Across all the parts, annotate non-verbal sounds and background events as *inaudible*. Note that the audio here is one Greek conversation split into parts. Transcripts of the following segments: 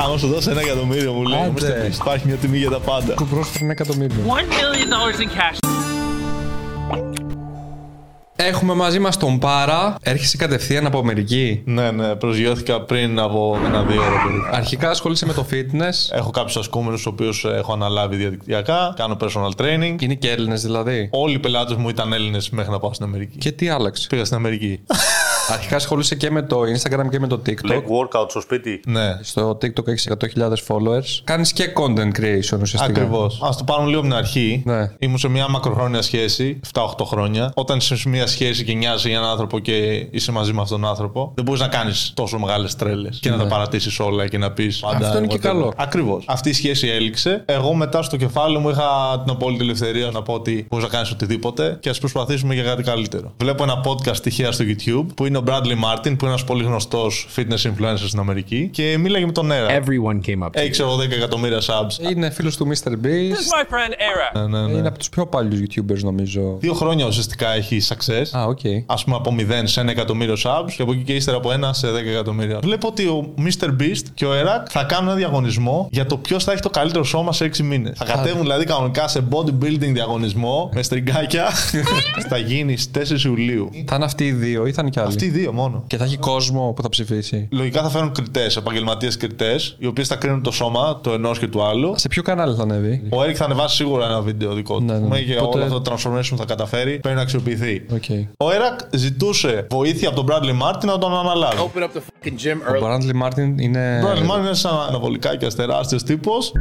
Άμα σου δώσει ένα εκατομμύριο, μου λέει. Άντε. Είμαστε πίσω. Υπάρχει μια τιμή για τα πάντα. Του πρόσφερε ένα εκατομμύριο. $1 million in cash. Έχουμε μαζί μας τον Πάρα. Έρχεσαι κατευθείαν από Αμερική; Ναι, ναι, προσγειώθηκα πριν από ένα-δύο ώρα περίπου. Αρχικά ασχολείσαι με το fitness. Έχω κάποιους ασκούμενους, τους οποίους έχω αναλάβει διαδικτυακά. Κάνω personal training. Είναι και Έλληνες δηλαδή; Όλοι οι πελάτες μου ήταν Έλληνες μέχρι να πάω στην Αμερική. Και τι άλλαξε; Πήγα στην Αμερική. *laughs* Αρχικά ασχολείσαι και με το Instagram και με το TikTok. workout στο σπίτι. Ναι, Στο TikTok έχει 100.000 followers. Κάνεις και content creation ουσιαστικά. Ακριβώς. Α το πάρουμε λίγο από την αρχή. Ναι. Ήμουν σε μια μακροχρόνια σχέση, 7-8 χρόνια. Όταν είσαι σε μια σχέση και νοιάζει για έναν άνθρωπο και είσαι μαζί με αυτόν τον άνθρωπο, δεν μπορείς να κάνεις τόσο μεγάλες τρέλες και να τα παρατήσεις όλα και να πεις πάντα. Ναι. Αυτό είναι και καλό. Ακριβώς. Αυτή η σχέση έληξε. Εγώ μετά στο κεφάλι μου είχα την απόλυτη ελευθερία να πω ότι μπορείς να κάνεις οτιδήποτε και ας προσπαθήσουμε για κάτι καλύτερο. Βλέπω ένα podcast τυχαία στο YouTube που είναι ο Bradley Martin, που είναι ένας πολύ γνωστός fitness influencer στην Αμερική και μίλαγε με τον Νέρα. Everyone came up to Έχει you. ξέρω 10 εκατομμύρια subs. Είναι φίλος του Mr. Beast. My friend Airrack. Ναι, ναι, ναι. Είναι από τους πιο παλιούς YouTubers νομίζω. Δύο χρόνια ουσιαστικά έχει success. Α, οκ. Α πούμε από 0 σε 1 εκατομμύριο subs και από εκεί και ύστερα από 1 σε 10 εκατομμύρια. Βλέπω ότι ο Mr. Beast και ο Airrack θα κάνουν ένα διαγωνισμό για το ποιος θα έχει το καλύτερο σώμα σε 6 μήνες. Θα κατέβουν δηλαδή κανονικά σε bodybuilding διαγωνισμό με στριγκάκια. *laughs* θα γίνει στις 4 Ιουλίου. Θα είναι αυτοί οι δύο ή θα είναι κι άλλοι; Αυτοί οι δύο μόνο. Και θα έχει κόσμο που θα ψηφίσει. Λογικά θα φέρουν κριτές, επαγγελματίες κριτές, οι οποίοι θα κρίνουν το σώμα του ενός και του άλλου. Σε ποιο κανάλι θα ανέβει; Ο Airrack θα ανεβάσει σίγουρα ένα βίντεο δικό του. Ναι, ναι. Πούμε, Και Οπότε- όλο αυτό το transformation που θα καταφέρει πρέπει να αξιοποιηθεί. Οκ. Ο Airrack ζητούσε βοήθεια από τον Bradley Martyn να τον αναλάβει. Open up the fucking gym Ο early. Bradley Martyn είναι. Ο Bradley Martyn είναι ένας αναβολικάκιας τεράστιος τύπος,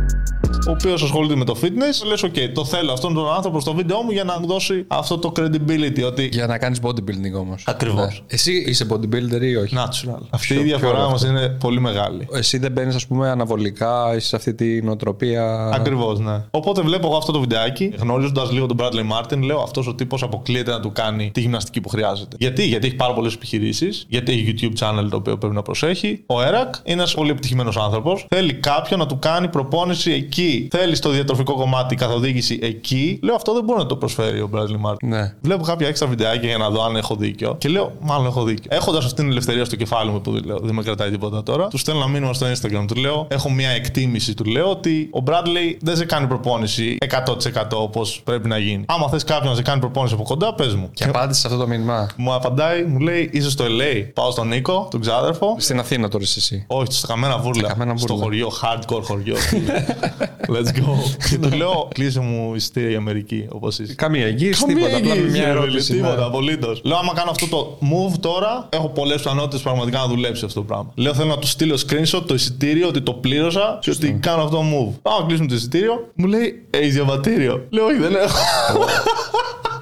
ο οποίος ασχολείται με το fitness. Λες, OK, το θέλω αυτόν τον άνθρωπο στο βίντεο μου για να μου δώσει αυτό το credibility ότι. Για να κάνεις bodybuilding όμως. Ακριβώς. Εσύ είσαι bodybuilder ή όχι; Natural. Αυτή η Ποιο- διαφορά ποιο μας αυτό; είναι πολύ μεγάλη. Εσύ δεν μπαίνεις, ας πούμε, αναβολικά, είσαι σε αυτή τη νοοτροπία. Ακριβώς, ναι. Οπότε βλέπω εγώ αυτό το βιντεάκι, γνωρίζοντα λίγο τον Bradley Martin, λέω αυτός ο τύπος αποκλείεται να του κάνει τη γυμναστική που χρειάζεται. Γιατί, Γιατί έχει πάρα πολλές επιχειρήσεις, γιατί έχει YouTube channel το οποίο πρέπει να προσέχει. Ο Eric είναι ένας πολύ επιτυχημένος άνθρωπος. Θέλει κάποιον να του κάνει προπόνηση εκεί. Θέλεις στο διατροφικό κομμάτι καθοδήγηση εκεί. Λέω αυτό δεν μπορεί να το προσφέρει ο Bradley Martin. Ναι. Βλέπω κάποια έξτρα βιντεάκια για να δω αν έχω δίκιο. Και λέω, μάλλον έχω δίκιο. Έχοντας αυτή την ελευθερία στο κεφάλι μου που δεν, λέω, δεν με κρατάει τίποτα τώρα, του στέλνω ένα μήνυμα στο Instagram. Του λέω, έχω μια εκτίμηση. Του λέω ότι ο Bradley δεν σε κάνει προπόνηση 100% όπως πρέπει να γίνει. Άμα θες κάποιον να σε κάνει προπόνηση από κοντά, πες μου. Και απάντησε σε αυτό το μήνυμα. Μου απαντάει, μου λέει, είσαι στο LA. Πάω στον Νίκο, τον ξάδερφο. Στην Αθήνα τώρα είσαι εσύ. Όχι, στα καμένα βούρλα. καμένα Στο βούρλα. χωριό, hardcore χωριό. *laughs* Let's go. και του λέω, κλείσε μου εισιτήρια για Αμερική, όπως είσαι. Καμία εγγύηση, τίποτα. Απλά με εγγύηση, μια ρε, ερώτηση. Τίποτα, ναι. απολύτως. Λέω, άμα κάνω αυτό το move τώρα, έχω πολλές πιθανότητες πραγματικά να δουλέψει αυτό το πράγμα. Λέω, θέλω να του στείλω screenshot το εισιτήριο ότι το πλήρωσα και ότι κάνω αυτό το move. Πάω να κλείσουμε το εισιτήριο, μου λέει, έχει διαβατήριο. Λέω, όχι, δεν έχω.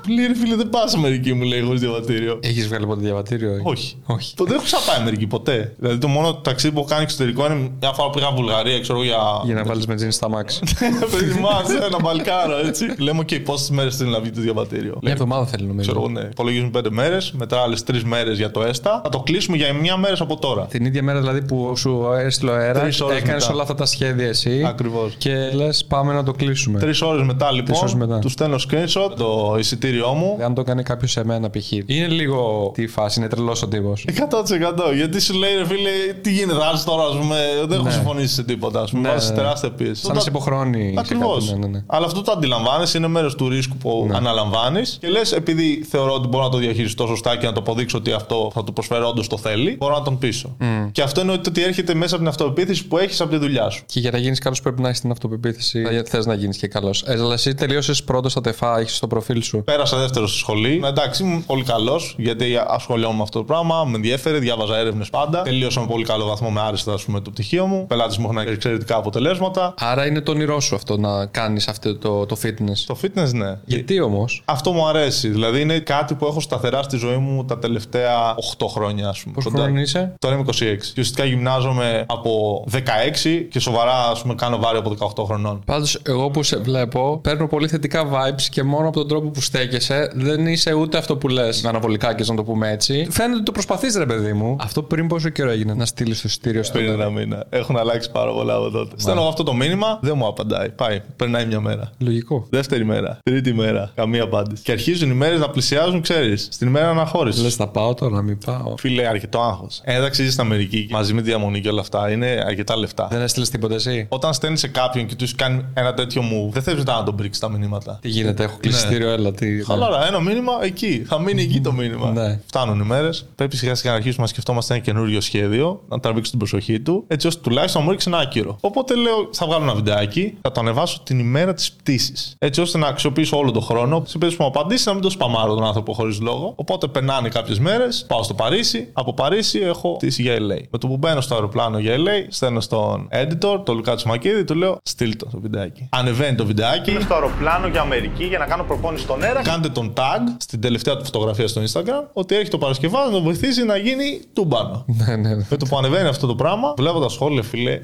Μου λέει, ρε φίλε, δεν πας Αμερική, μου λέει, χωρίς διαβατήριο. Έχεις βγάλει ποτέ διαβατήριο. Όχι. Όχι. Το δεν έχω ξαναπάει Αμερική ποτέ. Δηλαδή το μόνο ταξίδι που έχω κάνει εξωτερικό είναι μια φορά που πήγα Βουλγαρία, ξέρω εγώ, για. Για να βάλεις μπενζίνη στα μάξι. *laughs* Προετοιμάσαι ένα μπαλκάρο, έτσι. Λέμε και πόσες μέρες θέλει να βγει το διαβατήριο. Μια εβδομάδα θέλει Ξέρω εγώ, νομίζω. ναι. Υπολογίζουμε πέντε μέρες, μετά άλλες τρεις μέρες για το ΕΣΤΑ. Θα το κλείσουμε για μια μέρα από τώρα. Την ίδια μέρα δηλαδή που σου έστειλε ο αέρας, Τρεις ώρες έκανες μετά. όλα αυτά τα σχέδια εσύ. Ακριβώς. Και λες, πάμε να το κλείσουμε. Τρεις ώρες μετά Τρεις ώρες λοιπόν, μετά. του στέλνω screenshot το εισιτήριό μου. Αν το έκανε κάποιος σε μένα π.χ. Είναι λίγο τι φάση, είναι τρελός ο τύπος. 100% γιατί σου λέει ρε φίλε, τι γίνεται, άρεσε τώρα, ας πούμε, δεν έχω Ναι. συμφωνήσει σε τίποτα. Α πούμε, Ναι, βάζεις ναι. τεράστια πίεση. Σαν να σε υποχρεώνει. σε Ακριβώς. κάτι, Ναι, ναι, ναι. Αλλά αυτό το αντιλαμβάνεις, είναι μέρος του ρίσκου που αναλαμβάνεις και λες, επειδή θεωρώ ότι μπορώ να το διαχειριστώ σωστά και να το αποδείξω ότι αυτό θα του προσφέρω όντως το θέλει, μπορώ να τον πείσω. Και αυτό είναι ότι έρχεται μέσα από την αυτοπεποίθηση που έχεις από τη δουλειά σου. Και για να γίνεις καλός πρέπει να έχεις την αυτοπεποίθηση. Θες να γίνεις και καλός. Ε, αλλά εσύ τελείωσες πρώτος στα τεφά, έχεις στο προφίλ σου. Πέρασα δεύτερο στη σχολή. Εντάξει, ήμουν πολύ καλός γιατί ασχολιόμουν με αυτό το πράγμα. Με ενδιέφερε, διάβαζα έρευνες πάντα. Τελείωσα με πολύ καλό βαθμό με άριστα ας πούμε, το πτυχίο μου. Πελάτες μου έχουν εξαιρετικά αποτελέσματα. Άρα είναι το όνειρό σου αυτό να κάνεις αυτό το, το fitness; Το fitness, ναι. Γιατί όμως; Αυτό μου αρέσει. Δηλαδή είναι κάτι που έχω σταθερά στη ζωή μου τα τελευταία 8 χρόνια, ας πούμε. Πόσο Κοντά- χρόνο είσαι, Τώρα είμαι 26. Και ουσιαστικά γυμνάζομαι από 16 και σοβαρά ας πούμε, κάνω βάρη από 18 χρονών. Πάντως, εγώ που σε βλέπω, παίρνω πολύ θετικά vibes και μόνο από τον τρόπο που στέκεσαι στέκεσαι, δεν είσαι ούτε αυτό που λες αναβολικά και να το πούμε έτσι. Φαίνεται ότι το προσπαθείς, ρε παιδί μου. Αυτό πριν πόσο καιρό έγινε να στείλεις το εισιτήριο στο. Πριν ένα μήνα. Έχουν αλλάξει πάρα πολλά από τότε. Στέλνω αυτό το μήνυμα, δεν μου απαντάει. Πάει. Περνάει μια μέρα. Λογικό. Δεύτερη μέρα. Τρίτη μέρα. Καμία απάντηση. Και αρχίζουν οι μέρες να πλησιάζουν, ξέρεις. Στην ημέρα αναχώρησης. Λες, θα πάω τώρα, να μην πάω. Φίλε, αρκετό άγχος. Ένταξη στην Αμερική μαζί με τη διαμονή και όλα αυτά είναι αρκετά λεφτά. Δεν έστειλες τίποτα εσύ; Όταν στέλνεις σε κάποιον και του κάνει ένα τέτοιο move, δεν θες μετά να τον πρίξεις τα μηνύματα. Τι γίνεται, έχω κλείσει εισιτήριο, έλα. Τι... Χαλάρα, ένα μήνυμα εκεί. Θα μείνει εκεί το μήνυμα. Ναι. Φτάνουν οι μέρες. Πρέπει σιγά σιγά να αρχίσουμε να σκεφτόμαστε ένα καινούριο σχέδιο, να τραβήξω την προσοχή του, έτσι ώστε τουλάχιστον να μου ρίξει ένα άκυρο. Οπότε λέω, θα βγάλω ένα βιντεάκι, θα το ανεβάσω την ημέρα της πτήσης. Έτσι ώστε να αξιοποιήσω όλο τον χρόνο. Σε περίπτωση που μου απαντήσει, να μην το σπαμάρω τον άνθρωπο χωρίς λόγο. Οπότε περνάνε κάποιες μέρες, πάω στο Παρίσι. Από Παρίσι έχω πτήσει για LA. Με το που μπαίνω στο αεροπλάνο για LA, στέλνω στον editor, τον Λουκάτσο Μακίδη, του λέω, στείλ το το βιντεάκι. Ανεβαίνει το βιντεάκι. Είμαι στο αεροπλάνο για Αμερική για να κάνω προπόνηση στον αέρα. Κάντε τον tag στην τελευταία του φωτογραφία στο Instagram ότι έχει το Παρασκευά να τον βοηθήσει να γίνει τούμπανο. Ναι, ναι. Με το που ανεβαίνει αυτό το πράγμα, βλέπω τα σχόλια, φιλέ.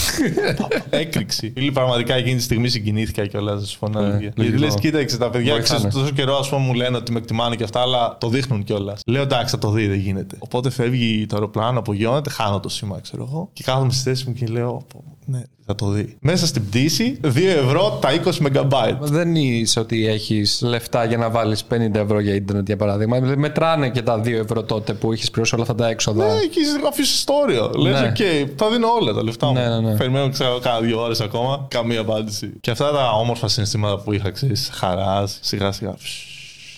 *laughs* Έκρηξη. Φίλοι, πραγματικά εκείνη τη στιγμή συγκινήθηκα κιόλας. Συμφωνώ. Ναι, Γιατί λογικό. λες, κοίταξε, τα παιδιά Βοηθάνε. ξέρεις, τόσο καιρό ας πούμε, μου λένε ότι με εκτιμάνε και αυτά, αλλά το δείχνουν κιόλας. Λέω εντάξει, θα το δει, δεν γίνεται. Οπότε φεύγει το αεροπλάνο, απογειώνεται, χάνω το σήμα, ξέρω εγώ. Και κάθομαι στη θέση μου και λέω, «Πω, ναι, θα το δει. Μέσα στην πτήση, 2 ευρώ τα 20 MB. Δεν είσαι ότι έχεις λεφτά για να βάλεις 50 ευρώ για ίντερνετ για παράδειγμα. Δηλαδή, Μετράνε και τα 2 ευρώ τότε που είχε πληρώσει όλα αυτά τα έξοδα. Ναι, εκεί αφήσει story. Λες, Ναι. οκ, θα δίνω όλα τα λεφτά μου. Ναι, ναι, ναι. Περιμένω, ξέρω, κάνα δύο ώρες ακόμα. Καμία απάντηση. Και αυτά τα όμορφα συναισθήματα που είχα, ξέρεις, χαράς, σιγά σιγά. φσ,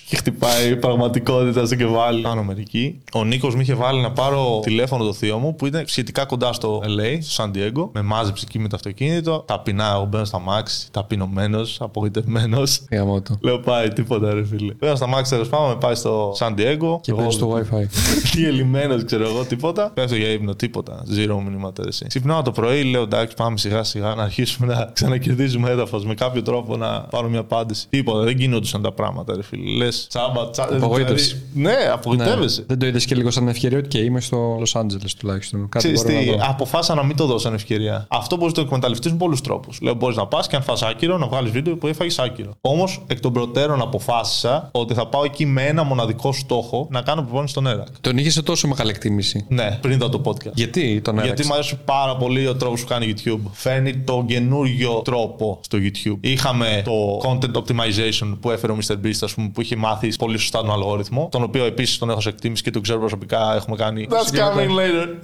Και χτυπάει η πραγματικότητα στο κεφάλι. Πάω Αμερική. Ο Νίκος μου είχε βάλει να πάρω τηλέφωνο το θείο μου που ήταν σχετικά κοντά στο LA, στο San Diego. Με μάζεψε εκεί με το αυτοκίνητο. Ταπεινά, εγώ μπαίνω στ' αμάξι. Ταπεινωμένος, απογοητευμένος. Γαμώτο. Λέω πάει, τίποτα ρε φίλε. Μπαίνω στ' αμάξι τέλος πάντων, με πάει στο San Diego. Και Εγώ- παίζει το WiFi. *laughs* Διαλυμένος, ξέρω εγώ, τίποτα. Πέφτω για ύπνο, τίποτα. Zero μηνύματα εσύ. Ξυπνάω το πρωί, λέω εντάξει, πάμε σιγά σιγά να αρχίσουμε να ξανακερδίζουμε έδαφος. Με κάποιο τρόπο να πάρω μια απάντηση. Τίποτα, δεν γινόντουσαν τα πράγματα, ρε φίλε. Λες τσάμπα, τσάμπα. Απογοήτευση. ναι, απογοητεύεσαι. Δεν το είδες και λίγο σαν ευκαιρία ότι και είμαι στο Λο Άντζελε τουλάχιστον. Κάτι Ξέρεις μπορώ να τι, δω. αποφάσισα να μην το δώσω σαν ευκαιρία. Αυτό μπορείς να το εκμεταλλευτείς με πολλούς τρόπους. Λέω: Μπορείς να πας και αν φας άκυρο, να βγάλεις βίντεο που έφαγες άκυρο. Όμως, εκ των προτέρων αποφάσισα ότι θα πάω εκεί με ένα μοναδικό στόχο να κάνω προπόνηση στον αέρα. Τον είχες σε τόσο μεγάλη εκτίμηση. Ναι, πριν δω το podcast. Γιατί τον Γιατί έδειξε. μου αρέσει πάρα πολύ ο τρόπος που κάνει YouTube. Φέρνει τον καινούριο τρόπο στο YouTube. Είχαμε το content optimization που έφερε ο MrBeast, ας πούμε, που είχε μάθεις πολύ σωστά τον αλγόριθμο. Τον οποίο επίσης τον έχω σε εκτίμηση και τον ξέρω προσωπικά. Έχουμε κάνει. That's coming later. *laughs*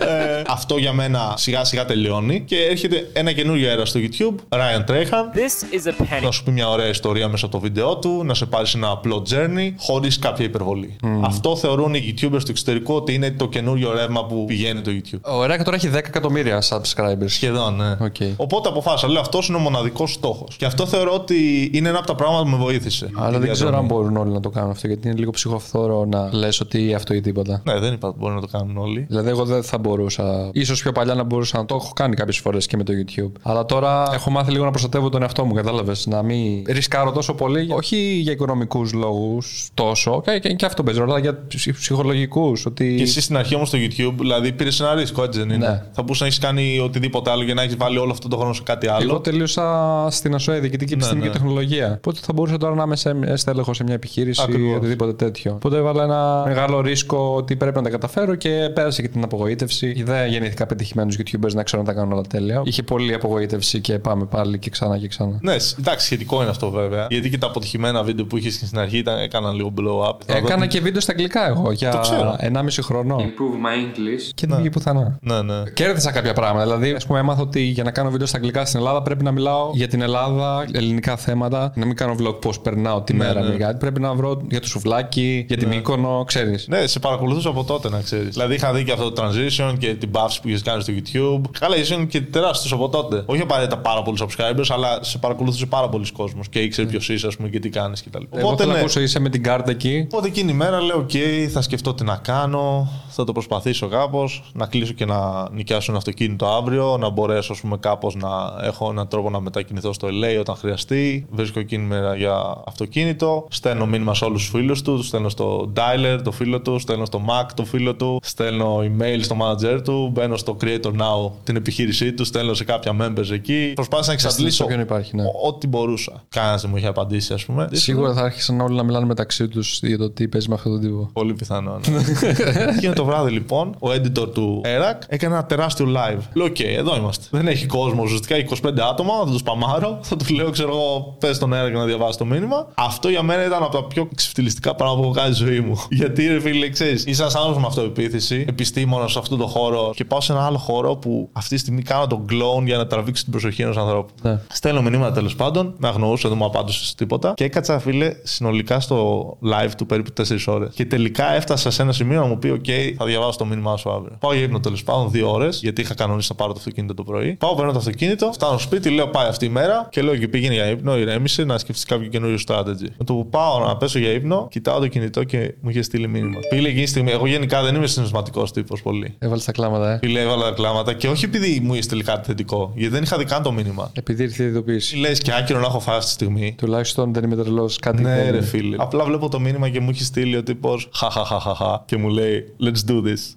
Ε, αυτό για μένα σιγά σιγά τελειώνει και έρχεται ένα καινούριο αέρα στο YouTube. Ryan Trahan. This is a penny. Να σου πει μια ωραία ιστορία μέσα από το βίντεο του, να σε πάρει σε ένα απλό journey χωρίς κάποια υπερβολή. Αυτό θεωρούν οι YouTubers του εξωτερικού ότι είναι το καινούριο ρεύμα που πηγαίνει το YouTube. Ο Airrack τώρα έχει 10 εκατομμύρια subscribers. Σχεδόν, ναι. Οκ. Οπότε αποφάσισα, λέω αυτός είναι ο μοναδικός στόχος. Και αυτό θεωρώ ότι είναι ένα από τα πράγματα που με βοήθησε. Αλλά Τη δεν ξέρω διαδρομή. αν μπορούν όλοι να το κάνουν αυτό γιατί είναι λίγο ψυχοφθόρο να λες ότι αυτό ή τίποτα. Ναι, δεν είπα ότι μπορούν να το κάνουν όλοι. Δηλαδή, εγώ δεν θα μπορούσα. Ίσως πιο παλιά να μπορούσα να το έχω κάνει κάποιες φορές και με το YouTube. Αλλά τώρα έχω μάθει λίγο να προστατεύω τον εαυτό μου, κατάλαβες; Να μην ρισκάρω τόσο πολύ. Όχι για οικονομικούς λόγους τόσο. Και, και, και αυτό παίζει ρόλο, αλλά για ψυχολογικούς. Ότι... Και εσύ στην αρχή όμως στο YouTube, δηλαδή πήρες ένα ρίσκο, έτσι δεν είναι. Ναι. Θα μπορούσες να έχεις κάνει οτιδήποτε άλλο για να έχεις βάλει όλο αυτό το χρόνο σε κάτι άλλο. Εγώ τελείωσα στην ΑΣΟΕ, διοικητική επιστήμη ναι. και τεχνολογία. Οπότε θα μπορούσα τώρα να είμαι σε στέλεχο σε μια επιχείρηση Ακριβώς. ή οτιδήποτε τέτοιο. Οπότε έβαλα ένα μεγάλο ρίσκο ότι πρέπει να τα καταφέρω και πέρασε και την απογοήτευση. Δεν γεννήθηκα πετυχημένου YouTubers να ξέρω να τα κάνουν όλα τέλεια. Είχε πολλή απογοήτευση και πάμε πάλι και ξανά και ξανά. Ναι, σ- εντάξει, σχετικό είναι αυτό βέβαια. Γιατί και τα αποτυχημένα βίντεο που είχες στην αρχή ήταν, έκαναν λίγο blow up. Θα Έκανα δω- και βίντεο στα αγγλικά εγώ για ξέρω. 1,5 χρόνο. Improve my English. Και δεν πήγε πουθενά. Ναι, ναι. Κέρδισα κάποια πράγματα. Δηλαδή, ας πούμε, έμαθα ότι για να κάνω βίντεο στα αγγλικά στην Ελλάδα πρέπει να μιλάω για την Ελλάδα, ελληνικά θέματα. Να μην κάνω vlog πώς περνάω τη μέρα. ναι. με κάτι. Πρέπει να βρω για το σουβλάκι, για την Μύκονο, ξέρεις. Ναι, σε παρακολουθούσα από τότε να ξέρεις. Δηλαδή είχα δει και αυτό το transition και την παύση που είχες κάνει στο YouTube. Καλά, ήσουν και τεράστιος από τότε. Όχι απαραίτητα πάρα πολλούς subscribers, αλλά σε παρακολουθούσε πάρα πολλοί κόσμος και ήξερε ποιος είσαι, ας πούμε, και τι κάνεις κτλ. Εγώ Οπότε θέλω να ναι. ακούσω, είσαι με την κάρτα εκεί. Οπότε εκείνη η μέρα λέω: Οκ, θα σκεφτώ τι να κάνω, θα το προσπαθήσω κάπως, να κλείσω και να νοικιάσω ένα αυτοκίνητο αύριο, να μπορέσω, ας πούμε, κάπως να έχω έναν τρόπο να μετακινηθώ στο LA όταν χρειαστεί. Βρίσκω εκείνη η μέρα για αυτοκίνητο. Αυτοκίνητο, στέλνω μήνυμα σε όλους τους φίλους του, του στέλνω στο dialer το φίλο του, στέλνω στο Mac το φίλο του, στέλνω email στο manager του, μπαίνω στο Creator Now την επιχείρησή του, στέλνω σε κάποια members εκεί. Προσπάθησα να εξαντλήσω όποιον υπάρχει, ναι. ό,τι μπορούσα. Κανένας δεν μου είχε απαντήσει, ας πούμε. Σίγουρα θα άρχισαν όλοι να μιλάνε μεταξύ τους για το τι παίζει με αυτόν τον τύπο. Πολύ πιθανό. Ναι. *laughs* Εκείνο το βράδυ λοιπόν, ο editor του Airrack έκανε ένα τεράστιο live. Λέω: Οκ, εδώ είμαστε. Δεν έχει κόσμο, ουσιαστικά 25 άτομα, θα τους σπαμάρω. Θα του λέω: Ξέρω εγώ, πες τον Airrack να διαβάσει το μήνυμα. Αυτό για μένα ήταν από τα πιο ξεφτιλιστικά πράγματα που έχω κάνει στη ζωή μου. *laughs* Γιατί ρε φίλε, ξέρεις, είσαι ένας άνθρωπος με αυτοεπίθεση, επιστήμονας σε αυτόν τον χώρο και πάω σε ένα άλλο χώρο που αυτή τη στιγμή κάνω τον κλόουν για να τραβήξει την προσοχή ενός ανθρώπου. Ναι. Στέλνω μηνύματα τέλος πάντων, με αγνοούσε, δεν μου απάντησε τίποτα και έκατσα, φίλε, συνολικά στο live του περίπου 4 ώρες. Και τελικά έφτασα σε ένα σημείο να μου πει: Οκ, θα διαβάσω το μήνυμά σου αύριο. Πάω για ύπνο τέλος πάντων δύο ώρες, γιατί είχα κανονίσει να πάρω το αυτοκίνητο το πρωί. Πάω, παίρνω το αυτοκίνητο, φτάνω στο σπίτι, λέω: Πάει αυτή η μέρα και λέω: Και πήγαινε για ύπνο, ηρέμησε να σκεφτείς κάποιο καινούριο strategy. Με το που πάω να πέσω για ύπνο, κοιτάω το κινητό και μου είχε στείλει μήνυμα. Φίλε, εκείνη τη στιγμή, εγώ γενικά δεν είμαι συναισθηματικός τύπος πολύ. Έβαλες τα κλάματα, ε. Φίλε, έβαλα τα κλάματα και όχι επειδή μου είχε στείλει κάτι θετικό, γιατί δεν είχα δει καν το μήνυμα. Επειδή ήρθε η ειδοποίηση. Λες και άκυρο να έχω φάει αυτή τη στιγμή. Τουλάχιστον δεν είμαι τρελός. Κάτι Ναι, κάνει. ρε φίλε. Απλά βλέπω το μήνυμα και μου έχει στείλει ο τύπος Χαχαχαχαχα και μου λέει Let's do this.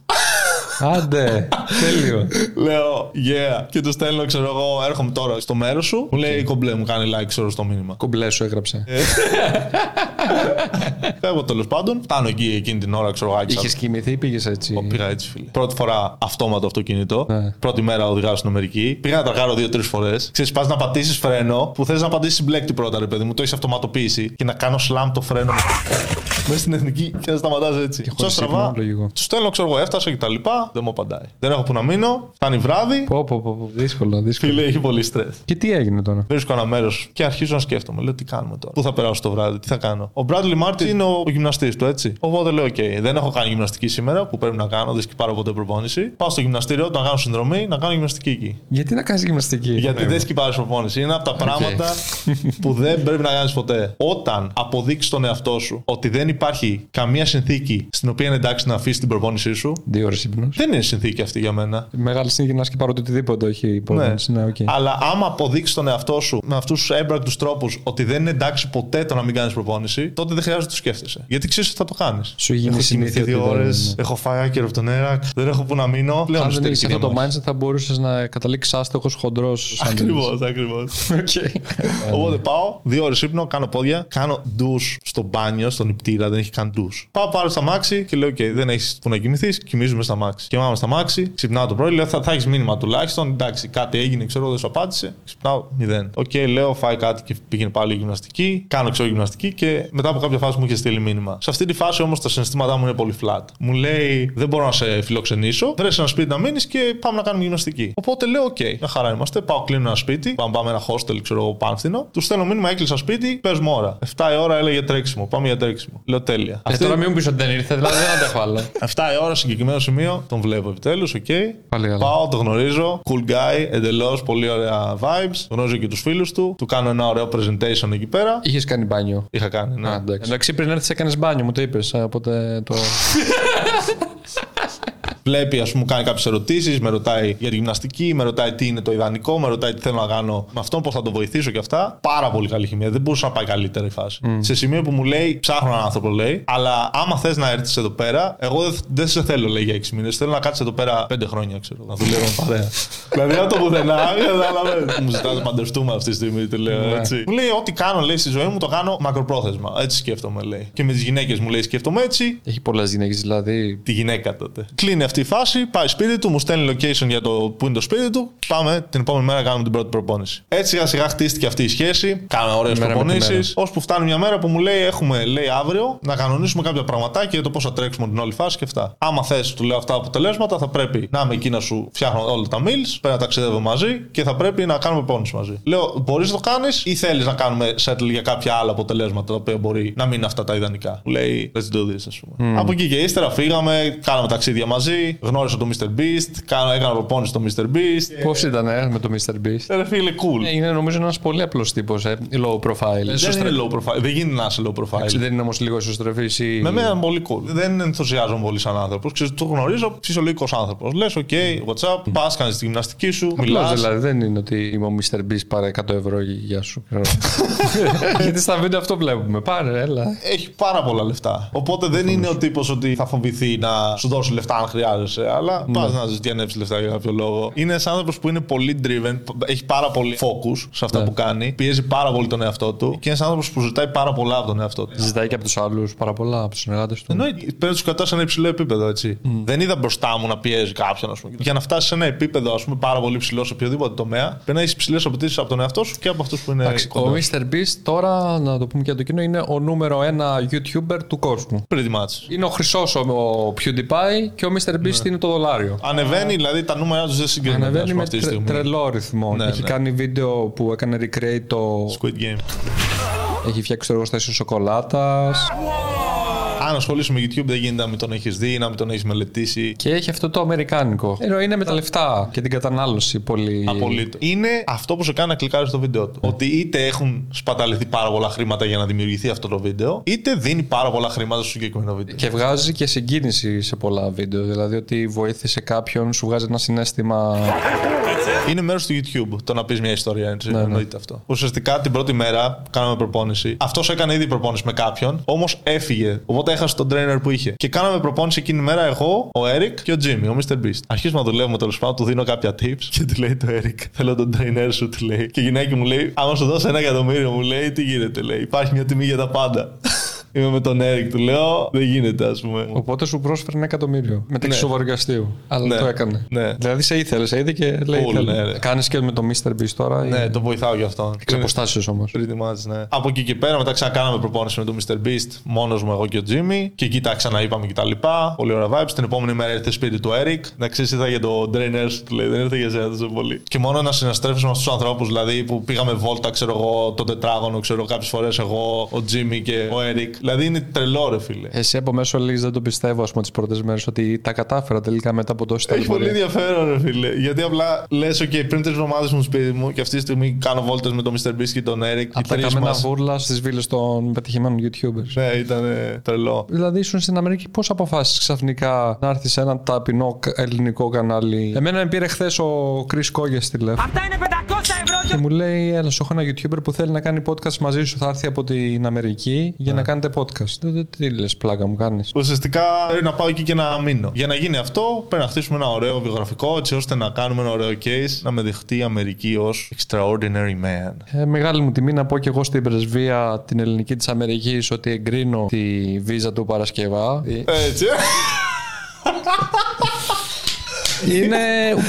Άντε, τέλειο. Λέω Yeah. Και του στέλνω, ξέρω εγώ, έρχομαι τώρα στο μέρος σου. Μου λέει κομπλέ, μου κάνει like, ξέρω στο μήνυμα. Κομπλέ σου έγραψε. Φεύγω τέλος πάντων. Φτάνω εκεί εκείνη την ώρα, ξέρω εγώ. άκουσα- Είχες κοιμηθεί ή πήγες έτσι; Πήγα έτσι, φίλε. Πρώτη φορά αυτόματο αυτοκίνητο. Ναι. Πρώτη μέρα οδηγάω στην Αμερική. Πήγα να τραγάρω δύο-τρεις φορές. Ξέρεις, πας να πατήσεις φρένο που θες να πατήσεις μπλέκτη πρώτα, ρε παιδί μου. Το έχεις αυτοματοποιήσει και να κάνω σλάμ το φρένο μέσα στην εθνική και να σταματάς έτσι. χωρίς Τσο στραβά. ύπνο, λογικό. Τους στέλνω, ξέρω εγώ, έφτασα και τα λοιπά. Δεν μου απαντάει. Δεν έχω που να μείνω. Φτάνει βράδυ. Πω, πω, πω, πω. Δύσκολο, δύσκολο. Φίλε, έχει πολύ στρες. Και τι έγινε τώρα; Βρίσκω ένα μέρος και αρχίζω να σκέφτομαι. Λέω τι κάνουμε τώρα; Πού θα περάσω το βράδυ, τι θα κάνω; Ο Bradley Martyn είναι ο γυμναστής του, έτσι. Οπότε λέω: Οκ, δεν έχω κάνει γυμναστική σήμερα που πρέπει να κάνω, δεν σκιπάρω ποτέ προπόνηση. Πάω στο γυμναστήριο, να κάνω συνδρομή, να κάνω γυμναστική εκεί. Γιατί να κάνεις γυμναστική; Γιατί δεν σκιπάρει προπόνηση. Είναι από τα πράγματα που δεν πρέπει να κάνεις ποτέ. Όταν αποδείξεις τον εαυτό σου ότι δεν υπάρχει καμία συνθήκη στην οποία είναι εντάξει να αφήσεις την προπόνησή σου, Δύο ώρες ύπνος. δεν είναι συνθήκη αυτή για μένα. Μεγάλη συνήθεια να σκιπάρω το οτιδήποτε, όχι υπόθεση. Ναι, οκ. Αλλά άμα αποδείξεις τον εαυτό σου με αυτούς τους έμπρακτους τρόπους ότι δεν είναι εντάξει ποτέ το να μην κάνεις προπόνηση, τότε δεν χρειάζεται να το σκέφτεσαι. Γιατί ξέρεις ότι θα το κάνεις. Σου γίνει Έχω συνήθεια κοιμηθεί δύο ότι δεν- ώρες, έχω φάει άκυρο από τον Ίρακ, δεν έχω που να μείνω. Πλέον Αν δεν εσωτερική έχεις αυτό το διαμάχη. mindset, θα μπορούσες να καταλήξεις άστοχος χοντρός. *laughs* Ακριβώς, ακριβώς. *laughs* Οπότε πάω, δύο ώρες ύπνο, κάνω πόδια, κάνω ντους στο μπάνιο, στον νιπτήρα, δεν έχει καν ντους. Πάω πάρω στο ταξί και λέω: Οκ, δεν έχεις που να κοιμηθείς, κοιμήσου στο ταξί. Κοιμάμαι στο ταξί, ξυπνάω το πρωί, λέω: Θα, θα έχεις μήνυμα τουλάχιστον. Εντάξει, κάτι έγινε, ξέρω, δεν σου απάντησε. Ξυπνάω, μηδέν. Οκ, λέω: Φάει κάτι και πήγαινε πάλι γυμναστική. Κάνω ξέρω γυμναστική και μετά από κάποια φάση μου είχε στείλει μήνυμα. Σε αυτή τη φάση όμως τα συναισθήματά μου είναι πολύ flat. Μου λέει: Δεν μπορώ να σε φιλοξενήσω, βρες ένα σπίτι να μείνεις και πάμε να κάνουμε γυμναστική. Οπότε λέω: Οκ, μια χαρά είμαστε. Πάω, κλείνω ένα σπίτι, πάμε, πάμε ένα hostel, ξέρω εγώ, πάμφθηνο. Τους στέλνω μήνυμα, έκλεισα σπίτι, πες μου ώρα. 7 η ώρα έλεγε τρέξιμο, πάμε για τρέξιμο. Λέω τέλεια. Ε, Αυτή- τώρα μην μου πεις ότι δεν ήρθε, δηλαδή δεν αντέχω άλλο. *laughs* 7 η ώρα συγκεκριμένο σημείο, τον βλέπω επιτέλους, οκ. Πάλι καλά. Πάω, τον γνωρίζω. Cool guy, εντελώς, πολύ ωραία vibes. Γνωρίζω και τους φίλους του. Του κάνω ένα ωραίο presentation εκεί πέρα. Είχες κάνει μπάνιο. Είχα κάνει, ναι. Α, εντάξει. Εντάξει, πριν έρθεις έκανες μπάνιο, μου το είπες. Οπότε το. *laughs* Βλέπει, ας πούμε, μου κάνει κάποιες ερωτήσεις, με ρωτάει για τη γυμναστική, με ρωτάει τι είναι το ιδανικό, με ρωτάει τι θέλω να κάνω με αυτόν, πώς θα τον βοηθήσω και αυτά. Πάρα πολύ καλή χημία. Δεν μπορούσε να πάει καλύτερα η φάση. Σε σημείο που μου λέει, ψάχνω έναν άνθρωπο, λέει, αλλά άμα θες να έρθεις εδώ πέρα, εγώ δεν, δεν σε θέλω, λέει, για 6 μήνες. Θέλω να κάτσεις εδώ πέρα 5 χρόνια, ξέρω, να δουλεύουμε παρέα. *laughs* δηλαδή από το πουθενά, *laughs* κατάλαβε. μου ζητάς να παντρευτούμε αυτή τη στιγμή, του λέω έτσι. Μου λέει, Ό,τι κάνω, λέει, στη ζωή μου το κάνω μακροπρόθεσμα. Έτσι σκέφτομαι, λέει. Και με τις γυναίκες μου λέει, σκέφτομαι έτσι, Έχει πολλές γυναίκες, δηλαδή. τη γυναίκα τότε. Κλείνει αυτή η φάση, πάει σπίτι του, μου στέλνει location για το που είναι το σπίτι του. Πάμε την επόμενη μέρα να κάνουμε την πρώτη προπόνηση. Έτσι σιγά σιγά χτίστηκε αυτή η σχέση. Κάναμε ωραίες Μέρα με τη προπονήσεις. μέρα. Ώσπου φτάνει μια μέρα που μου λέει: Έχουμε λέει αύριο να κανονίσουμε κάποια πραγματάκια για το πώς θα τρέξουμε την όλη φάση και αυτά. Άμα θες, του λέω αυτά τα αποτελέσματα, θα πρέπει να είμαι εκεί να σου φτιάχνω όλα τα meals, πρέπει να ταξιδεύω μαζί και θα πρέπει να κάνουμε προπόνηση μαζί. Λέω: Μπορείς να το κάνεις ή θέλεις να κάνουμε settle για κάποια άλλα αποτελέσματα τα οποία μπορεί να μην είναι αυτά τα ιδανικά. Μου λέει: Let's do this, ας πούμε. Από εκεί και ύστερα φύγαμε, κάναμε ταξίδια μαζί, γνώρισα τον Mr. Beast, κάνα, έκανα προπόνηση στο Mr. Beast. Πώς ήταν ε, με το Mr. Beast; Ε, Ρε φίλε, cool. Ε, Είναι νομίζω ένας πολύ απλός τύπος. Ε, low profile. Δεν είναι low profile. Δεν γίνεται να είσαι low profile. Δεν είναι όμως λίγο ισοστροφή ή. Με μένα είναι πολύ cool. Δεν ενθουσιάζομαι πολύ σαν άνθρωπος. Ξέρεις, το γνωρίζω, φυσιολογικό άνθρωπος. Λες, OK, what's up, πας, κάνεις τη γυμναστική γυμναστική σου, Απλώς μιλάς. δηλαδή δεν είναι ότι είμαι ο Mr. Beast πάρε 100 ευρώ γεια σου. *laughs* Γιατί στα βίντεο αυτό βλέπουμε. Πάρε, έλα. Έχει πάρα πολλά λεφτά. Οπότε δεν είναι ο τύπος ότι θα φοβηθεί να σου δώσει λεφτά αν χρειάζεσαι, αλλά Ναι. πας να ζητιανεύσει λεφτά για κάποιο λόγο. Είναι ένα άνθρωπος που είναι πολύ driven, έχει πάρα πολύ focus σε αυτά Ναι. που κάνει, πιέζει πάρα πολύ τον εαυτό του και είναι ένα άνθρωπος που ζητάει πάρα πολλά από τον εαυτό του. Ζητάει και από τους άλλους πάρα πολλά, από τους συνεργάτες του. Εννοείται. Πρέπει να τους κρατά σε ένα υψηλό επίπεδο, έτσι. Δεν είδα μπροστά μου να πιέζει κάποιον, ας πούμε. Για να φτάσεις σε ένα επίπεδο, ας πούμε, πάρα πολύ ψηλό σε οποιοδήποτε τομέα, πρέπει να έχεις υψηλές απαιτήσεις από τον εαυτό σου και από αυτούς που είναι. Εντάξει, ο κοντά. Mr. Beast τώρα, να το πούμε και για το κοινό, είναι ο νούμερο ένα YouTuber του κόσμου. Pretty much. Είναι ο χρυσός ο PewDiePie και ο Mr. Beast είναι το δολάριο. Ανεβαίνει, δηλαδή τα νούμερα τους δεν συγκρίνονται ας Ανεβαίνει πούμε, με αυτή τη τρε- στιγμή. τρελό ρυθμό. Ναι, Έχει ναι. κάνει βίντεο που έκανε recreate το. Squid Game. Έχει φτιάξει το εργοστάσιο σοκολάτα. Αν ασχολείσαι με YouTube, δεν γίνεται να μην τον έχεις δει, να μην τον έχεις μελετήσει. Και έχει αυτό το αμερικάνικο. Ενώ είναι με τα λεφτά και την κατανάλωση πολύ. Απολύτως. Είναι αυτό που σε κάνει να κλικάρεις στο βίντεο του. Ότι είτε έχουν σπαταληθεί πάρα πολλά χρήματα για να δημιουργηθεί αυτό το βίντεο, είτε δίνει πάρα πολλά χρήματα στο συγκεκριμένο βίντεο. Και βγάζει και συγκίνηση σε πολλά βίντεο. Δηλαδή ότι βοήθησε κάποιον, σου βγάζει ένα συνέστημα. Είναι μέρος του YouTube το να πεις μια ιστορία, έτσι. Ναι, ναι. Εννοείται αυτό. Ουσιαστικά την πρώτη μέρα που κάναμε προπόνηση, αυτός έκανε ήδη προπόνηση με κάποιον, όμως έφυγε. Οπότε έχασε τον trainer που είχε. Και κάναμε προπόνηση εκείνη τη μέρα εγώ, ο Eric και ο Jimmy, ο Mr. Beast. Αρχίζουμε να δουλεύουμε τέλος πάντων, του δίνω κάποια tips και του λέει το Eric, θέλω τον trainer σου, του λέει. Και η γυναίκα μου λέει, άμα σου δώσω ένα εκατομμύριο, μου λέει, τι γίνεται, λέει. Υπάρχει μια τιμή για τα πάντα. Είμαι με τον Eric, του λέω, δεν γίνεται, ας πούμε. Οπότε σου πρόσφερε ένα εκατομμύριο. Μεταξύ Ναι. σοβαρικαστίου. Αλλά Ναι. το έκανε. Ναι. Δηλαδή σε ήθελε, σε είδε και λέει. Full, ναι, ναι. Κάνεις και με το Mr. Beast τώρα. Ναι, το βοηθάω γι' αυτό. Εξ αποστάσεως όμως. Pretty much, ναι. Από εκεί και πέρα, μετά ξανακάναμε προπόνηση με τον Mr. Beast, μόνος μου, εγώ και ο Jimmy. Και εκεί τα ξαναείπαμε και τα λοιπά. Πολύ ωραία vibes. Την επόμενη μέρα ήρθε σπίτι του Eric. Να ξέρεις, ήρθα για το trainers, του λέει, δεν ήρθε για σένα τόσο πολύ. Και μόνο να συναστρέφει με αυτούς τους ανθρώπους, δηλαδή που πήγαμε βόλτα, ξέρω εγώ, το τετράγωνο, ξέρω κάποιες φορές εγώ, ο Jimmy και ο Eric. Δηλαδή είναι τρελό, ρε φίλε. Εσύ από μέσω λίγη δεν το πιστεύω, ας πούμε, τις πρώτες μέρες ότι τα κατάφερα τελικά μετά από τόση Έχει πολύ ταλαιπωρία. ενδιαφέρον, ρε φίλε. Γιατί απλά λες, OK, πριν τρεις εβδομάδες μου σπίτι μου και αυτή τη στιγμή κάνω βόλτες με τον Mr. Beast και τον Eric. Από τα Οι τρεις καμένα μας- βούρλα στις βίλες των πετυχημένων YouTubers. Ναι, ήταν τρελό. Δηλαδή, ήσουν στην Αμερική, πώς αποφάσισες ξαφνικά να έρθεις σε ένα ταπεινό κα- ελληνικό κανάλι; Εμένα με πήρε χθες ο Chris Κόγε τηλέφωνο Αυτά είναι 500 ευρώ και μου λέει: Έλα, σου έχω ένα YouTuber που θέλει να κάνει podcast μαζί σου. Θα έρθει από την Αμερική για να κάνετε podcast. Δεν δεν- τι λες, πλάκα μου κάνεις. Ουσιαστικά πρέπει να πάω εκεί και να μείνω. Για να γίνει αυτό, πρέπει να χτίσουμε ένα ωραίο βιογραφικό έτσι ώστε να κάνουμε ένα ωραίο case να με δεχτεί η Αμερική ως extraordinary man. Ε, μεγάλη μου τιμή να πω και εγώ στην πρεσβεία την ελληνική της Αμερικής ότι εγκρίνω τη βίζα του Παρασκευά. Έτσι. *laughs* *laughs* Είναι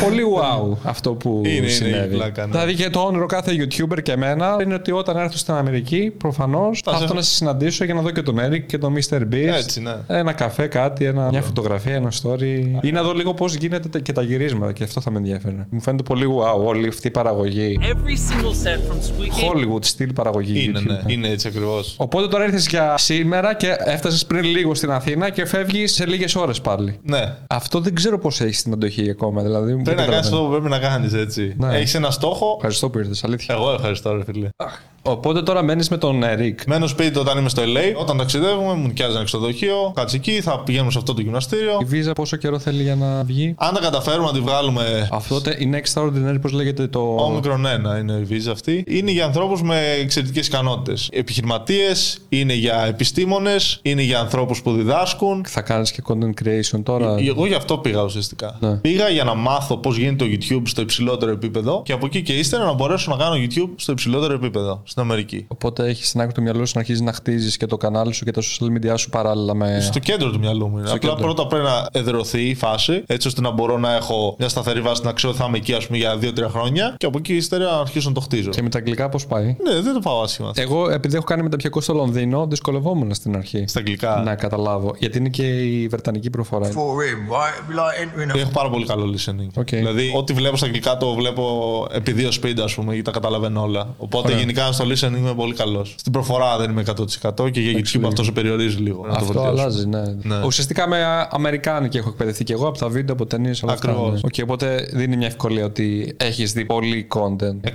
πολύ wow αυτό που Είναι, είναι, συνέβη. η πλάκα, ναι. Δηλαδή και το όνειρο κάθε YouTuber και εμένα είναι ότι όταν έρθω στην Αμερική, προφανώς θα σε- έρθω να σε συναντήσω για να δω και τον Eric και τον Mr. Beast. Έτσι, ναι. Ένα καφέ, κάτι, ένα, μια φωτογραφία, ένα story. Ή να δω λίγο πώς γίνεται τα- και τα γυρίσματα και αυτό θα με ενδιαφέρει. Μου φαίνεται πολύ wow όλη αυτή η παραγωγή. Every single set from Squeaky. Hollywood στυλ παραγωγή. Είναι, YouTube. ναι. Είναι έτσι ακριβώς. Οπότε τώρα ήρθες για σήμερα και έφτασες πριν λίγο στην Αθήνα και φεύγεις σε λίγες ώρες πάλι. Ναι. Αυτό δεν ξέρω πώς έχει την αντοχή ακόμα. Δηλαδή, δεν Πρέπει να κάνεις καταλαβαίνω. αυτό που πρέπει να κάνεις, έτσι. Ναι. Έχεις ένα στόχο. Ευχαριστώ που ήρθες, αλήθεια. Εγώ ευχαριστώ, ρε φίλε. Οπότε τώρα μένεις με τον Ερικ. Μένω σπίτι όταν είμαι στο LA. Όταν ταξιδεύουμε, μου νοικιάζει ένα ξενοδοχείο. Κάτσε εκεί, θα πηγαίνουμε σε αυτό το γυμναστήριο. Η βίζα πόσο καιρό θέλει για να βγει; Αν τα καταφέρουμε να τη βγάλουμε. Αυτό τε- είναι extraordinary, πώς λέγεται το. Όμικρον 1 είναι η βίζα αυτή. Είναι για ανθρώπους με εξαιρετικές ικανότητες. Επιχειρηματίες, είναι για επιστήμονες, είναι για ανθρώπους που διδάσκουν. Θα κάνεις και content creation τώρα; Εγώ γι' αυτό πήγα ουσιαστικά. Ναι. Πήγα για να μάθω πώς γίνεται το YouTube στο υψηλότερο επίπεδο και από εκεί και ύστερα να μπορέσω να κάνω YouTube στο υψηλότερο επίπεδο στην Αμερική. Οπότε έχεις στην άκρη του μυαλού σου να αρχίζεις να χτίζεις και το κανάλι σου και τα social media σου παράλληλα με. Στο κέντρο του μυαλού μου είναι. Απλά κέντρο. πρώτα πρέπει να εδραιωθεί η φάση, έτσι ώστε να μπορώ να έχω μια σταθερή βάση να ξέρω ότι θα είμαι εκεί ας πούμε, για 2-3 χρόνια και από εκεί ύστερα να αρχίσω να το χτίζω. Και με τα αγγλικά πώς πάει; Ναι, δεν το πάω άσχημα. Εγώ, επειδή έχω κάνει μεταπτυχιακό στο Λονδίνο, δυσκολευόμουν στην αρχή. Στα αγγλικά. Να καταλάβω. Γιατί είναι και η βρετανική προφορά. for him, right? It'd be like entering a Έχω πάρα πολύ καλό listening. Οκ. Δηλαδή, ό,τι βλέπω στα αγγλικά το βλέπω επειδή ο σπίτι, ας πούμε, ή τα καταλαβαίνω όλα. Οπότε Ωραία. γενικά στο στο listening είμαι πολύ καλός. Στην προφορά δεν είμαι 100% και για YouTube αυτό σε περιορίζει λίγο. να το Αυτό βελτιώσω. αλλάζει, ναι. Ναι. Ουσιαστικά με Αμερικάνικη έχω εκπαιδευτεί και εγώ από τα βίντεο, από ταινίες, όλα αυτά. Ακριβώς. Ναι. Οκ, οπότε δίνει μια ευκολία ότι έχεις δει πολύ content.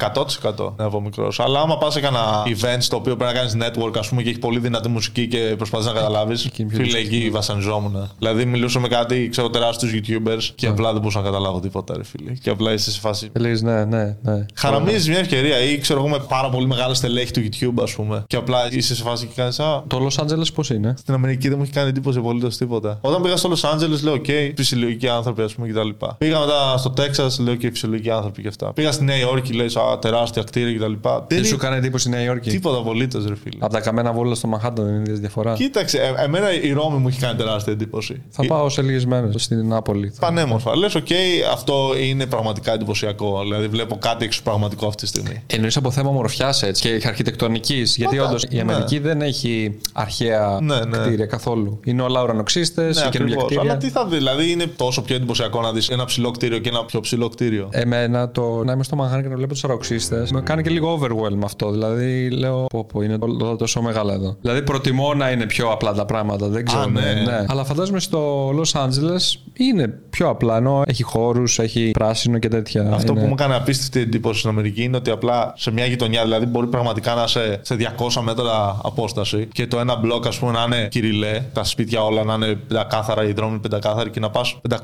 100% ναι, από μικρός. Αλλά άμα πας σε κανένα event στο οποίο πρέπει να κάνεις network, ας πούμε, και έχεις πολύ δυνατή μουσική και προσπαθείς να καταλάβεις. Εκεί είναι πιο Φίλε, εκεί βασανιζόμουν. Δηλαδή, μιλούσα με κάτι, ξέρω, τεράστιους YouTubers και απλά δεν μπορούσα να καταλάβω τίποτα, ρε φίλε. Και απλά είσαι σε φάση. Και λες, ναι, ναι, ναι. Χαραμίζεις μια ευκαιρία ή ξέρω εγώ με πάρα πολύ μεγάλα στελέχη του YouTube, ας πούμε. Και απλά είσαι σε φάση και κάνεις. Α, Το Los Angeles πώς είναι; στην Αμερική δεν μου έχει κάνει εντύπωση απολύτως τίποτα. Όταν πήγα στο Los Angeles, λέω: OK, φυσιολογικοί άνθρωποι, ας πούμε κτλ. Πήγα μετά στο Texas, λέω: OK, φυσιολογικοί άνθρωποι και αυτά. Πήγα στη Νέα Υόρκη, λέει: Α, τεράστια κτίρια κτλ. Δεν Δεν σου είναι έκανε εντύπωση η Νέα Υόρκη; τίποτα απολύτως, ρε φίλε. Από τα καμένα βόλα στο Μαχάντα δεν είναι διαφορά; Κοίταξε, ε, εμένα η Ρώμη μου έχει κάνει τεράστια εντύπωση. Θα Ε, πάω σε λίγες μέρες στην Νάπολη. Πανέμορφα. Λες, OK, αυτό είναι πραγματικά εντυπωσιακό. Δηλαδή, βλέπω κάτι εξωπραγματικό αυτή τη στιγμή. Εννοείς από θέμα μορφιά έτσι και αρχιτεκτονική. Γιατί Πάντα, όντως η ναι. Αμερική δεν έχει αρχαία Ναι, ναι. κτίρια καθόλου. Είναι όλα ουρανοξύστε, Ναι, ή καινούργια ακριβώς. κτίρια. Αλλά τι θα δει, δηλαδή είναι τόσο πιο εντυπωσιακό να δεις ένα ψηλό κτίριο και ένα πιο ψηλό κτίριο. Εμένα το να είμαι στο Μαχάνι και να βλέπω τους αεροξύστε με κάνει και λίγο overwhelm αυτό. Δηλαδή λέω, πω, πω, είναι όλα τόσο μεγάλα εδώ. Δηλαδή προτιμώ να είναι πιο απλά τα πράγματα. Δεν ξέρω. Α, ναι. Αλλά φαντάζομαι στο Los Angeles είναι πιο απλά. Ενώ έχει χώρους, έχει πράσινο και τέτοια. Αυτό είναι... που μου έκανε απίστευτη εντύπωση στην Αμερική είναι ότι απλά σε μια γειτονιά, δηλαδή μπορεί πραγματικά να είσαι σε 200 μέτρα απόσταση και το ένα μπλοκ, ας πούμε, να είναι κυριλέ, τα σπίτια όλα να είναι πεντακάθαρα, οι δρόμοι πεντακάθαροι και να πας 500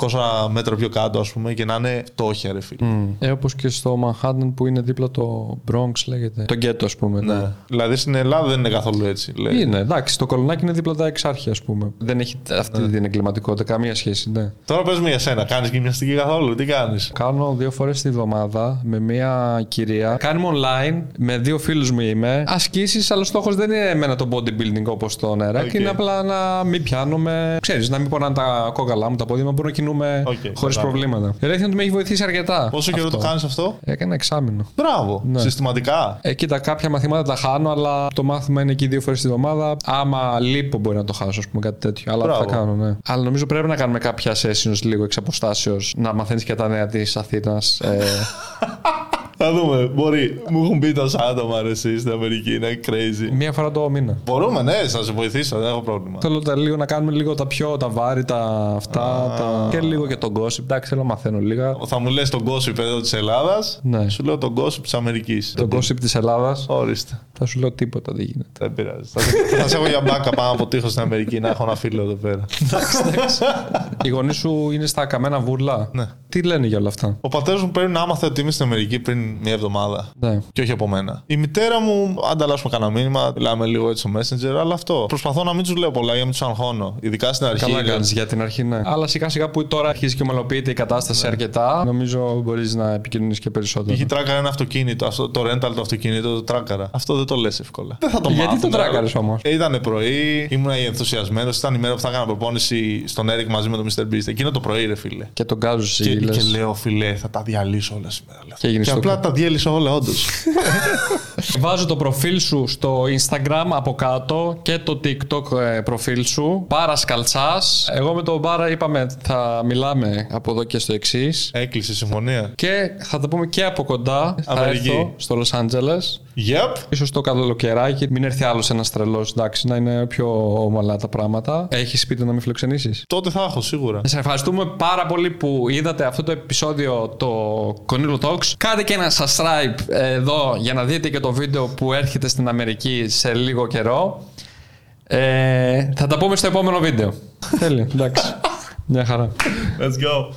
μέτρα πιο κάτω, ας πούμε, και να είναι φτώχεια, ρε φίλε. Ε, Όπως και στο Manhattan που είναι δίπλα το Bronx λέγεται. Το γκέτο, ας πούμε. Ναι. Δηλαδή στην Ελλάδα δεν είναι καθόλου έτσι. Λέει. Είναι, εντάξει, το Κολωνάκι είναι δίπλα τα Εξάρχεια, ας πούμε. Δεν έχει αυτή Ναι. την εγκληματικότητα, καμία σχέση, ναι. Τώρα πες μου για σένα, κάνεις γυμναστική καθόλου, τι κάνεις; Κάνω δύο φορές τη βδομάδα με μία κυρία. Κάνουμε online, με δύο φίλους μου είμαι. Ασκήσεις, αλλά ο στόχος δεν είναι εμένα το bodybuilding όπως τον Ηρακλή. Οκ. Είναι απλά να μην πιάνομαι. Ξέρεις, να μην πονάνε τα κόκαλά μου, τα πόδια μου, μπορώ να κινούμαι Οκ, χωρίς κατάλαβα. προβλήματα. Η αλήθεια είναι ότι με έχει βοηθήσει αρκετά. Πόσο καιρό αυτό. το κάνεις αυτό, Έκανα εξάμηνο. Μπράβο, συστηματικά. Ε, κοίτα, κάποια μαθήματα τα χάνω, αλλά το μάθημα είναι εκεί δύο φορές τη βδομάδα. Άμα λείπω, μπορεί να το χάσω, ας πούμε, κάτι τέτοιο. Αλλά Μπράβο. θα κάνω, ναι. Αλλά νομίζω πρέπει να κάνουμε κάποια sessions λίγο εξ αποστάσεως, να μαθαίνεις και τα νέα της Αθήνας. Ε, *laughs* Θα δούμε. Μπορεί. Μου έχουν πει τόσα άτομα ρε, εσύ στην Αμερική. Είναι crazy. μία φορά το μήνα. Μπορούμε, ναι, θα σε βοηθήσω, δεν έχω πρόβλημα. Θέλω τα, λίγο να κάνουμε λίγο τα πιο τα βάρη, τα αυτά. Τα... Και λίγο και τον gossip. Εντάξει, θέλω να μαθαίνω λίγα. Θα μου λες τον gossip εδώ της Ελλάδας. Ναι. Σου λέω τον gossip της Αμερικής. Το gossip της Ελλάδας. Ορίστε. Θα σου λέω τίποτα δεν γίνεται. Δεν πειράζει. θα, σε- θα σε έχω για μπάκα πάνω από τείχος στην Αμερική να έχω ένα φίλο εδώ πέρα. *laughs* Οι γονείς σου είναι στα καμένα βούρλα. Ναι. Τι λένε για όλα αυτά; Ο πατέρας μου πρέπει να άμαθε ότι είμαι στην Αμερική πριν μια εβδομάδα. Ναι. Και όχι από μένα. Η μητέρα μου, ανταλλάσσουμε κανένα μήνυμα, μιλάμε λίγο έτσι στο Messenger, αλλά αυτό. Προσπαθώ να μην τους λέω πολλά για να μην τους αγχώνω. Ειδικά στην αρχή. Καλά λέω, κάνεις για την αρχή, ναι. Αλλά σιγά σιγά που τώρα αρχίζει και ομαλοποιείται η κατάσταση αρκετά, νομίζω μπορείς να επικοινωνήσεις και περισσότερο. Είχε τράκαρα ένα αυτοκίνητο, αυτό, το rental το αυτοκίνητο, το τράκαρα. Αυτό δεν το λες εύκολα. Δεν θα το Γιατί μάθουν, το τράκαρες αλλά- όμως; Ε, Ήταν πρωί, ήμουν ενθουσιασμένος. Ήταν η μέρα που θα έκανα προπόνηση στον Eric μαζί με τον Mr. Beast. Εκείνο το πρωί, ρε φίλε. Και τον κάζου Και, λες. Και λέω, φιλέ, θα τα διαλύσω όλα σήμερα. λέω. Και έγινες και το απλά κα- τα διέλυσα όλα, όντως. *laughs* Βάζω το προφίλ σου στο Instagram από κάτω και το TikTok ε, προφίλ σου. Πάρα Καλτσάς. Εγώ με τον Μπάρα είπαμε θα μιλάμε από εδώ και στο εξής. Έκλεισε η συμφωνία. Και θα τα πούμε και από κοντά. Θα Αμερική. έρθω στο Los Angeles. Yep. Ίσως το καλοκαιράκι, μην έρθει άλλος ένας τρελός, εντάξει, να είναι πιο ομαλά τα πράγματα. Έχεις σπίτι να με φιλοξενήσεις; Τότε θα έχω σίγουρα. Σα ευχαριστούμε πάρα πολύ που είδατε αυτό το επεισόδιο το Conilo Talks. Κάντε και ένα subscribe εδώ για να δείτε και το βίντεο που έρχεται στην Αμερική σε λίγο καιρό. Ε, θα τα πούμε στο επόμενο βίντεο. Τέλειο, εντάξει. *laughs* Μια χαρά. Let's go.